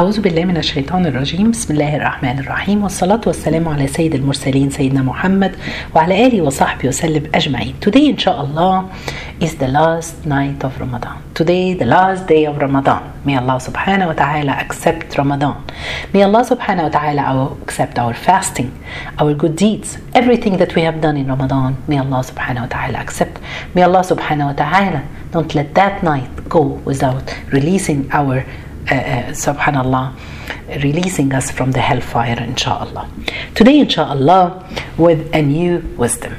أعوذ بالله من الشيطان الرجيم بسم الله الرحمن الرحيم والصلاة والسلام على سيد المرسلين سيدنا محمد وعلى آله وصحبه وسلم أجمعين Today inshallah is the last night of Ramadan Today the last day of Ramadan May Allah wa ta'ala accept Ramadan May Allah wa ta'ala accept our fasting our good deeds everything that we have done in Ramadan May Allah wa ta'ala accept May Allah wa ta'ala don't let that night go without releasing our uh, uh, subhanallah releasing us from the hellfire inshallah. Today inshallah with a new wisdom.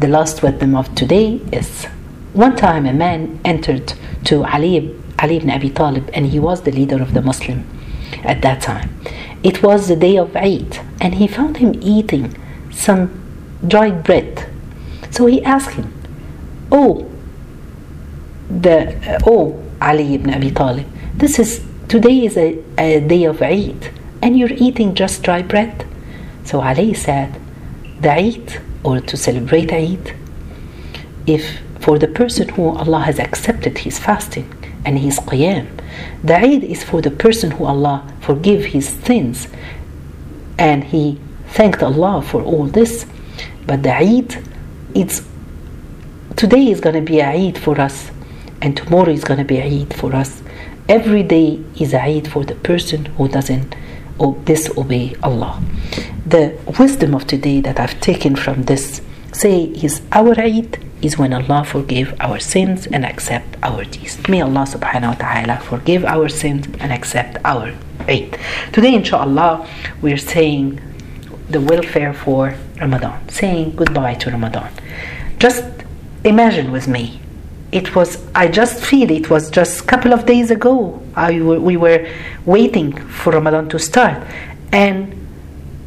The last wisdom of today is one time a man entered to ali, ali ibn abi talib and he was the leader of the muslim at that time. It was the day of eid and he found him eating some dried bread. So he asked him oh the uh, oh ali ibn abi talib this is today is a, a, day of Eid and you're eating just dry bread. So Ali said, the Eid or to celebrate Eid, if for the person who Allah has accepted his fasting and his qiyam, the Eid is for the person who Allah forgive his sins and he thanked Allah for all this. But the Eid, it's today is going to be a Eid for us and tomorrow is going to be a Eid for us every day is a Eid for the person who doesn't disobey Allah. The wisdom of today that I've taken from this say is our Eid is when Allah forgive our sins and accept our deeds. May Allah subhanahu wa ta'ala forgive our sins and accept our Eid. Today inshallah we're saying the welfare for Ramadan, saying goodbye to Ramadan. Just imagine with me it was i just feel it was just a couple of days ago I, we were waiting for ramadan to start. And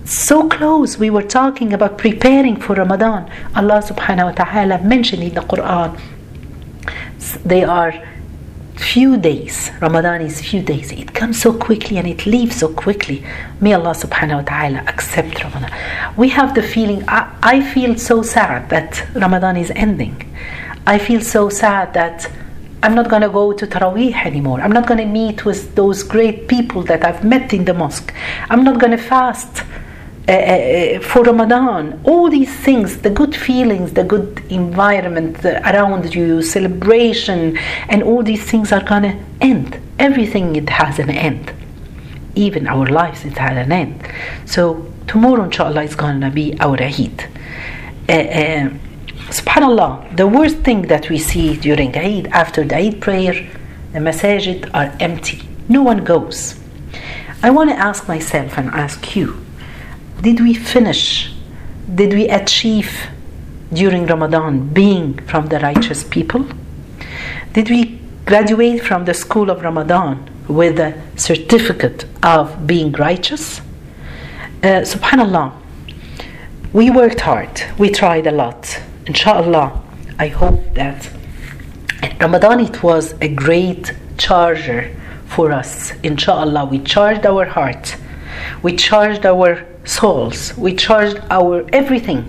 so close we were talking about preparing for ramadan. Allah subhanahu wa ta'ala mentioned in the quran they are few days ramadan is few days. It comes so quickly and it leaves so quickly. May allah subhanahu wa ta'ala accept ramadan. We have the feeling I, I feel so sad that ramadan is ending I feel so sad that I'm not going to go to Taraweeh anymore. I'm not going to meet with those great people that I've met in the mosque. I'm not going to fast uh, uh, for Ramadan. All these things, the good feelings, the good environment around you, celebration, and all these things are going to end. Everything it has an end. Even our lives, it has an end. So tomorrow, inshallah, is going to be our Eid. Uh, subhanallah the worst thing that we see during Eid after the Eid prayer the masajid are empty. No one goes. I want to ask myself and ask you did we finish? Did we achieve during Ramadan being from the righteous people? Did we graduate from the school of Ramadan with a certificate of being righteous? Uh, subhanallah we worked hard. We tried a lot inshallah i hope that ramadan it was a great charger for us. Inshallah we charged our heart we charged our souls we charged our everything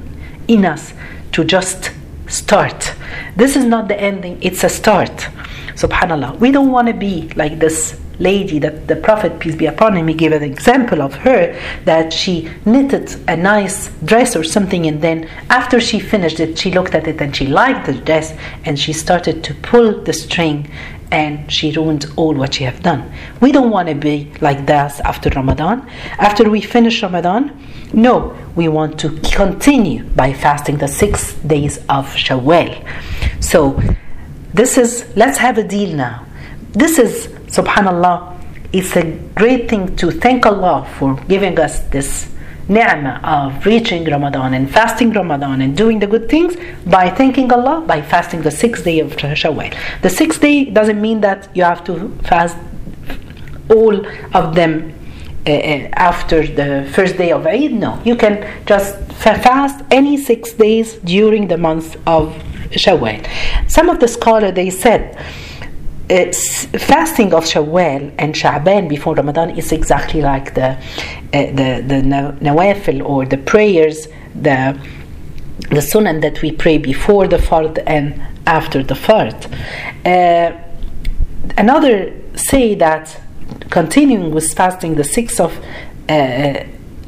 in us to just start. This is not the ending it's a start. Subhanallah we don't want to be like this lady that the prophet peace be upon him he gave an example of her that she knitted a nice dress or something and then after she finished it she looked at it and she liked the dress and she started to pull the string and she ruined all what she have done. We don't want to be like that after ramadan. After we finish ramadan no we want to continue by fasting the six days of shawwal. So this is let's have a deal now. This is subhanallah it's a great thing to thank allah for giving us this ni'mah of reaching ramadan and fasting ramadan and doing the good things by thanking allah by fasting the sixth day of shawwal the sixth day doesn't mean that you have to fast all of them uh, after the first day of Eid. No, you can just fast any six days during the month of Shawwal. Some of the scholars they said fasting of Shawwal and Sha'ban before Ramadan is exactly like the uh, the the nawafil or the prayers the the sunan that we pray before the fard and after the fard. Uh, another say that continuing with fasting the 6th of uh,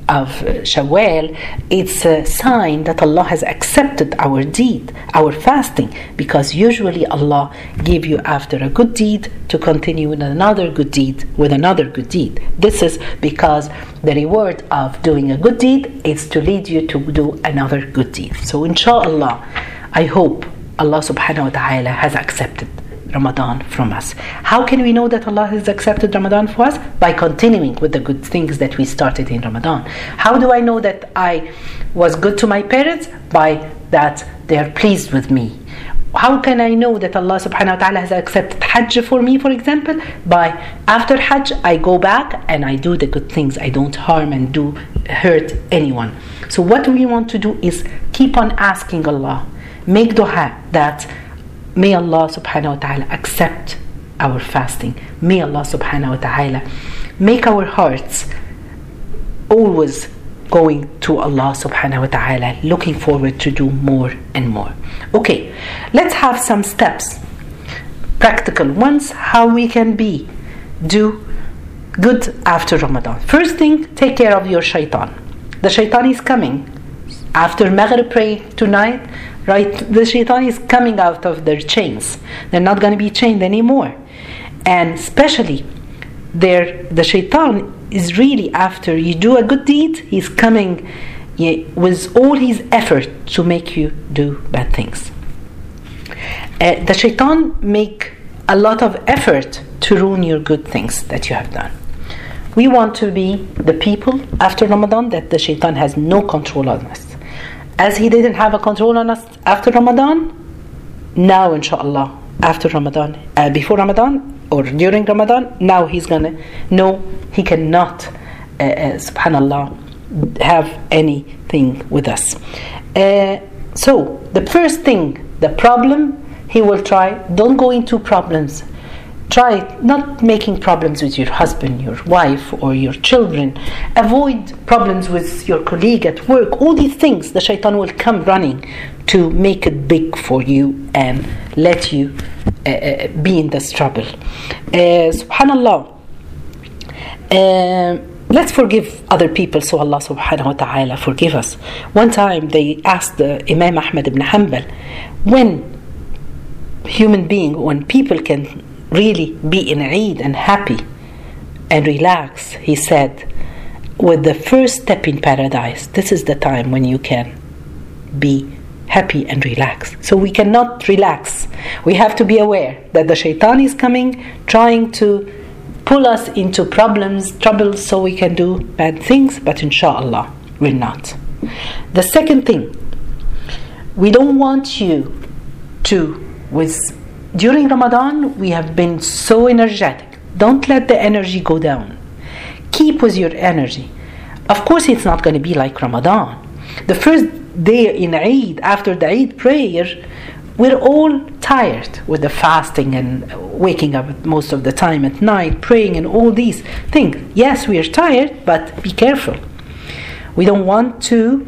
of uh, Shawwal, it's a sign that Allah has accepted our deed, our fasting, because usually Allah give you after a good deed to continue with another good deed, with another good deed. This is because the reward of doing a good deed is to lead you to do another good deed. So inshallah, I hope Allah subhanahu wa ta'ala has accepted Ramadan from us. How can we know that Allah has accepted Ramadan for us? By continuing with the good things that we started in Ramadan. How do I know that I was good to my parents? By that they are pleased with me. How can I know that Allah subhanahu wa ta'ala has accepted Hajj for me, for example? By after Hajj, I go back and I do the good things. I don't harm and do hurt anyone. So, what we want to do is keep on asking Allah, make dua that May Allah subhanahu wa ta'ala accept our fasting. May Allah subhanahu wa ta'ala make our hearts always going to Allah subhanahu wa ta'ala, looking forward to do more and more. Okay, let's have some steps, practical ones, how we can be, do good after Ramadan. First thing, take care of your shaitan. The shaitan is coming. After Maghrib pray tonight, right? The shaitan is coming out of their chains. They're not going to be chained anymore. And especially, the shaitan is really after you do a good deed, he's coming with all his effort to make you do bad things. Uh, the shaitan make a lot of effort to ruin your good things that you have done. We want to be the people after Ramadan that the shaitan has no control on us as he didn't have a control on us after Ramadan, now inshallah, after Ramadan, uh, before Ramadan or during Ramadan, now he's gonna know he cannot, uh, uh, subhanallah, have anything with us. Uh, so, the first thing, the problem, he will try, don't go into problems try not making problems with your husband, your wife, or your children. Avoid problems with your colleague at work. All these things, the shaitan will come running to make it big for you and let you uh, uh be in this trouble. Uh, Subhanallah. Let's forgive other people so Allah subhanahu wa ta'ala forgive us. One time they asked Imam Ahmad ibn Hanbal when human being, when people can really be in Eid and happy and relax, he said, with the first step in paradise, this is the time when you can be happy and relax. So we cannot relax. We have to be aware that the shaitan is coming, trying to pull us into problems, troubles, so we can do bad things, but inshallah, we're not. The second thing, we don't want you to, with during Ramadan, we have been so energetic. Don't let the energy go down. Keep with your energy. Of course, it's not going to be like Ramadan. The first day in Eid, after the Eid prayer, we're all tired with the fasting and waking up most of the time at night, praying, and all these things. Yes, we are tired, but be careful. We don't want to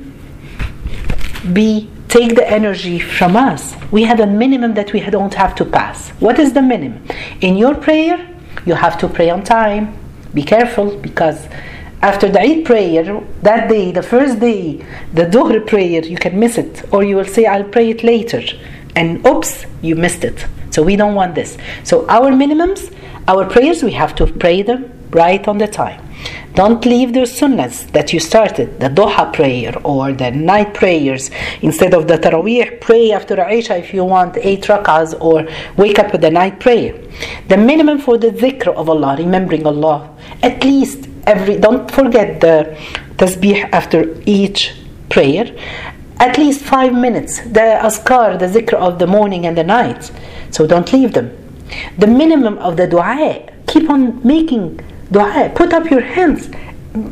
be take the energy from us. We have a minimum that we don't have to pass. What is the minimum? In your prayer, you have to pray on time. Be careful because after the Eid prayer, that day, the first day, the Dhuhr prayer, you can miss it. Or you will say, I'll pray it later. And oops, you missed it. So we don't want this. So our minimums, our prayers, we have to pray them right on the time. Don't leave the sunnahs that you started, the duha prayer or the night prayers. Instead of the taraweeh, pray after Isha if you want eight rak'ahs or wake up with the night prayer. The minimum for the dhikr of Allah, remembering Allah, at least every, don't forget the tasbih after each prayer. At least five minutes, the azkar, the zikr of the morning and the night. So don't leave them. The minimum of the dua, keep on making Put up your hands.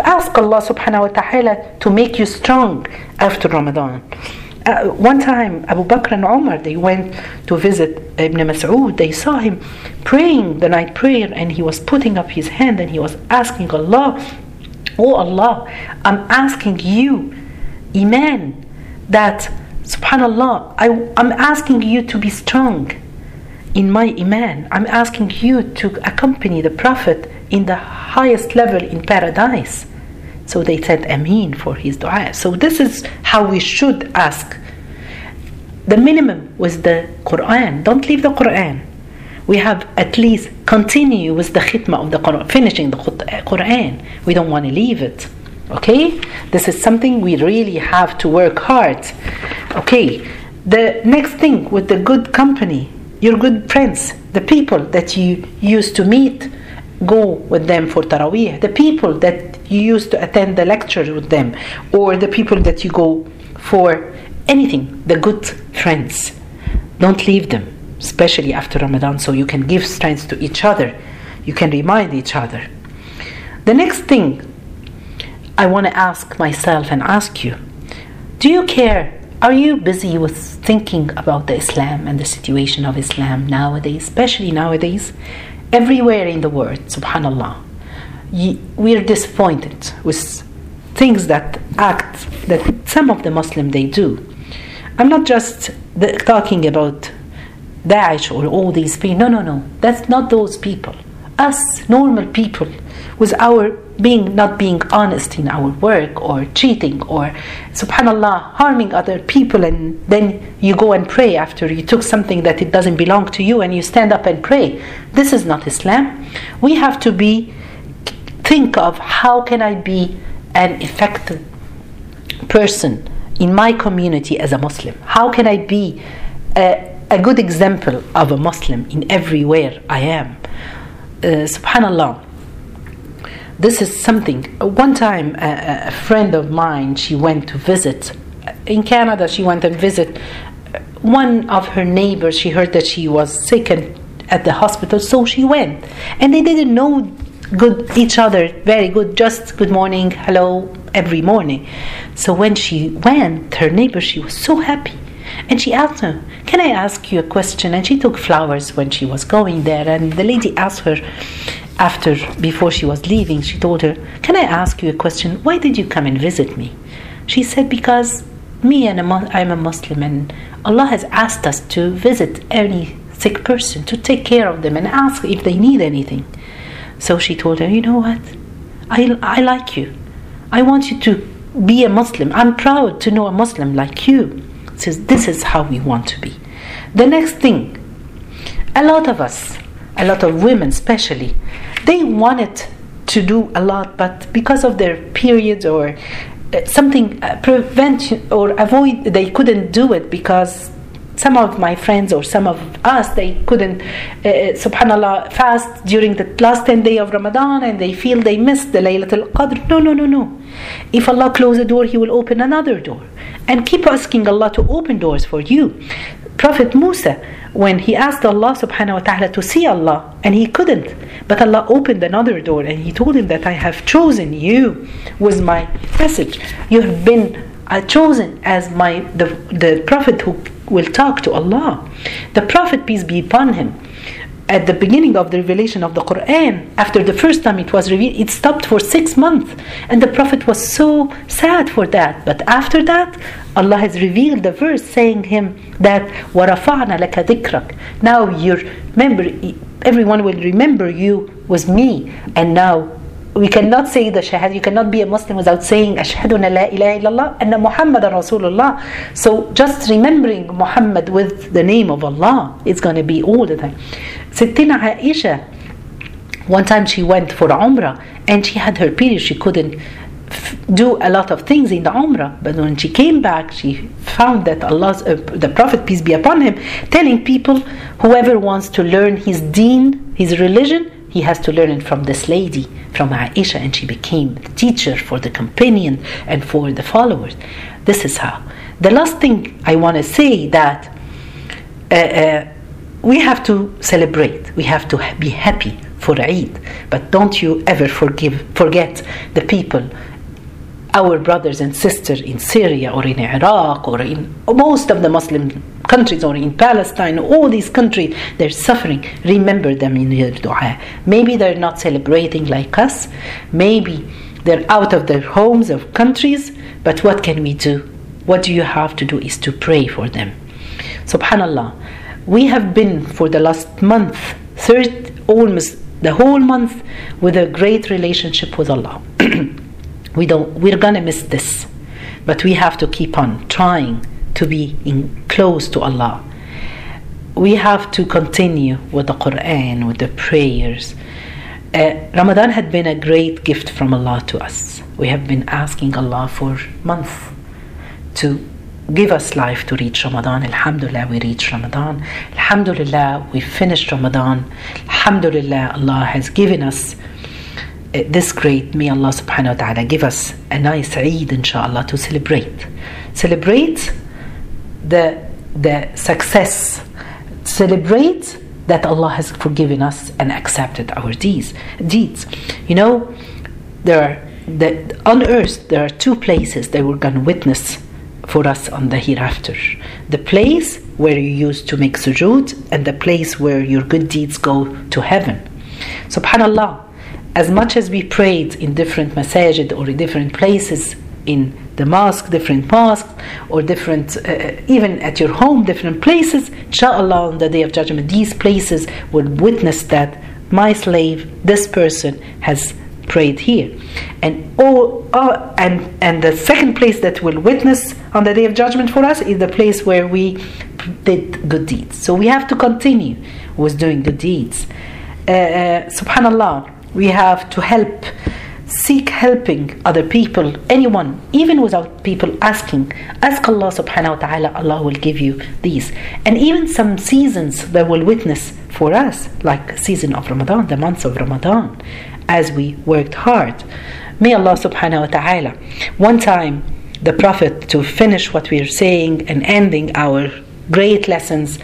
Ask Allah subhanahu wa ta'ala to make you strong after Ramadan. Uh, one time, Abu Bakr and Umar, they went to visit Ibn Mas'ud. They saw him praying the night prayer and he was putting up his hand and he was asking Allah, Oh Allah, I'm asking you, Iman, that subhanallah, I, I'm asking you to be strong. In my iman. I'm asking you to accompany the Prophet in the highest level in paradise. So they said Amin for his dua. So this is how we should ask. The minimum was the Quran. Don't leave the Quran. We have at least continue with the khitmah of the Quran, finishing the eh, Quran. We don't want to leave it. Okay? This is something we really have to work hard. Okay. The next thing with the good company, your good friends, the people that you used to meet, go with them for Taraweeh. The people that you used to attend the lecture with them, or the people that you go for anything, the good friends. Don't leave them, especially after Ramadan, so you can give strength to each other. You can remind each other. The next thing I want to ask myself and ask you do you care? Are you busy with thinking about the Islam and the situation of Islam nowadays, especially nowadays? Everywhere in the world, subhanAllah, we're disappointed with things that act that some of the Muslim they do. I'm not just the, talking about Daesh or all these people. No, no, no. That's not those people. Us, normal people, with our being not being honest in our work or cheating or subhanallah harming other people and then you go and pray after you took something that it doesn't belong to you and you stand up and pray. This is not islam. We have to be think of how can i be an effective person in my community as a muslim? How can i be a, a good example of a muslim in everywhere i am Uh, subhanallah this is something. Uh, one time, a, a, friend of mine, she went to visit uh, in Canada. She went and visit one of her neighbors. She heard that she was sick and at the hospital, so she went. And they didn't know good each other very good, just good morning, hello every morning. So when she went, her neighbor, she was so happy. And she asked her, Can I ask you a question? And she took flowers when she was going there. And the lady asked her, after before she was leaving she told her can i ask you a question? Why did you come and visit me? She said because me and i'm a muslim and allah has asked us to visit any sick person to take care of them and ask if they need anything. So she told her you know what? I, I like you. I want you to be a muslim. I'm proud to know a muslim like you says this is how we want to be. The next thing a lot of us a lot of women especially they wanted to do a lot but because of their periods or uh, something uh, prevent or avoid they couldn't do it because some of my friends or some of us they couldn't uh, uh subhanallah fast during the last 10 day of ramadan and they feel they missed the laylatul qadr. No no no no. If allah closes a door he will open another door and keep asking allah to open doors for you prophet musa when he asked Allah subhanahu wa ta'ala to see Allah and he couldn't. But Allah opened another door and he told him that I have chosen you with my message. You have been uh, chosen as my the, the prophet who will talk to Allah. The prophet peace be upon him at the beginning of the revelation of the Quran, after the first time it was revealed, it stopped for six months. And the Prophet was so sad for that. But after that, Allah has revealed the verse saying him that وَرَفَعْنَا لَكَ ذِكْرَكَ Now you remember, everyone will remember you was me. And now we cannot say the shahad. You cannot be a muslim without saying ashhadu la ilaha illallah and muhammadan rasulullah. So just remembering muhammad with the name of allah is going to be all the time. Sittina aisha one time she went for umrah and she had her period. She couldn't do a lot of things in the umrah. But when she came back she found that allah's uh, the prophet peace be upon him telling people whoever wants to learn his deen his religion he has to learn it from this lady, from Aisha, and she became the teacher for the companion and for the followers. This is how. The last thing I want to say that uh, uh, we have to celebrate. We have to be happy for Eid, but don't you ever forgive, forget the people our brothers and sisters in Syria or in Iraq or in most of the Muslim countries or in Palestine, all these countries, they're suffering. Remember them in your dua. Maybe they're not celebrating like us. Maybe they're out of their homes or countries. But what can we do? What do you have to do is to pray for them. Subhanallah. we have been for the last month, third, almost the whole month, with a great relationship with Allah. We don't. We're gonna miss this, but we have to keep on trying to be in close to Allah. We have to continue with the Quran, with the prayers. Uh, Ramadan had been a great gift from Allah to us. We have been asking Allah for months to give us life to reach Ramadan. Alhamdulillah, we reached Ramadan. Alhamdulillah, we finished Ramadan. Alhamdulillah, Allah has given us this great. May Allah subhanahu wa ta'ala give us a nice Eid, inshallah, to celebrate. Celebrate the, the success. Celebrate that Allah has forgiven us and accepted our deeds. Deeds. You know, there are the, on earth there are two places that we're going to witness for us on the hereafter. The place where you used to make sujood and the place where your good deeds go to heaven. Subhanallah, as much as we prayed in different masajid or in different places in the mosque, different mosques, or different, uh, even at your home, different places, inshallah, on the day of judgment, these places will witness that my slave, this person, has prayed here. And all, all and and the second place that will witness on the day of judgment for us is the place where we did good deeds. So we have to continue with doing good deeds. Uh, uh, subhanallah, we have to help seek helping other people, anyone, even without people asking. Ask Allah subhanahu wa ta'ala, Allah will give you these. And even some seasons that will witness for us, like season of Ramadan, the months of Ramadan, as we worked hard. May Allah subhanahu wa ta'ala. One time the Prophet to finish what we're saying and ending our great lessons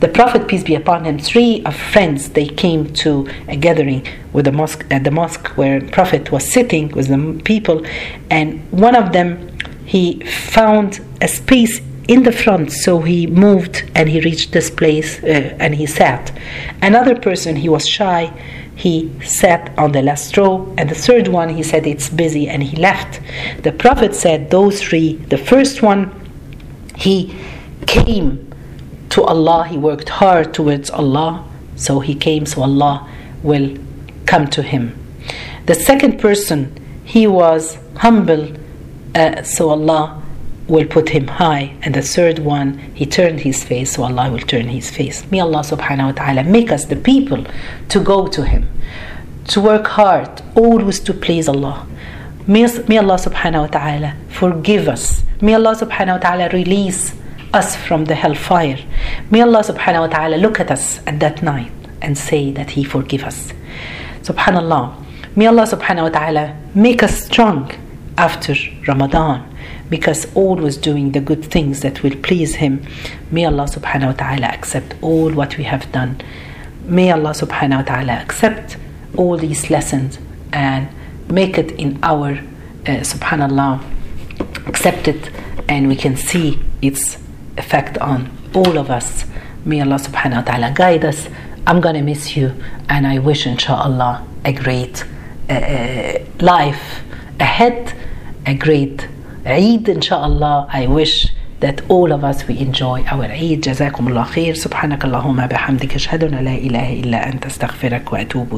the Prophet, peace be upon him, three of friends, they came to a gathering with the mosque at the mosque where Prophet was sitting with the people, and one of them he found a space in the front, so he moved and he reached this place uh, and he sat. Another person, he was shy, he sat on the last row, and the third one, he said it's busy and he left. The Prophet said, Those three, the first one, he came to Allah, he worked hard towards Allah, so he came, so Allah will come to him. The second person, he was humble, uh, so Allah will put him high. And the third one, he turned his face, so Allah will turn his face. May Allah subhanahu wa ta'ala make us the people to go to him, to work hard, always to please Allah. May, may Allah subhanahu wa ta'ala forgive us. May Allah subhanahu wa ta'ala release us from the hellfire. May Allah subhanahu wa ta'ala look at us at that night and say that He forgive us. Subhanallah. May Allah subhanahu wa ta'ala make us strong after Ramadan because always doing the good things that will please Him. May Allah subhanahu wa ta'ala accept all what we have done. May Allah subhanahu wa ta'ala accept all these lessons and make it in our uh, subhanallah accept it and we can see its effect on all of us. May Allah subhanahu wa ta'ala guide us. I'm gonna miss you and I wish inshallah a great uh, life ahead, a great Eid inshallah. I wish that all of us we enjoy our Eid. جزاكم الله خير. سبحانك اللهم بحمدك أشهد أن لا إله إلا أنت أستغفرك وأتوب.